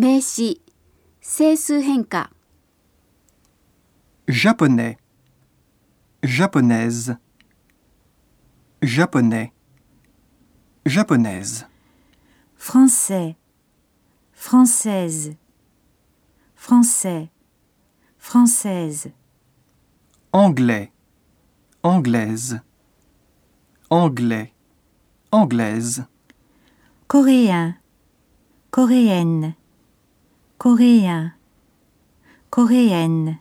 名词、整数変化、 japonais, japonaise, japonais, japonaise, français, française, français, française, anglais, anglaise, anglais, anglaise, coréen, coréenne, coréen, coréenne,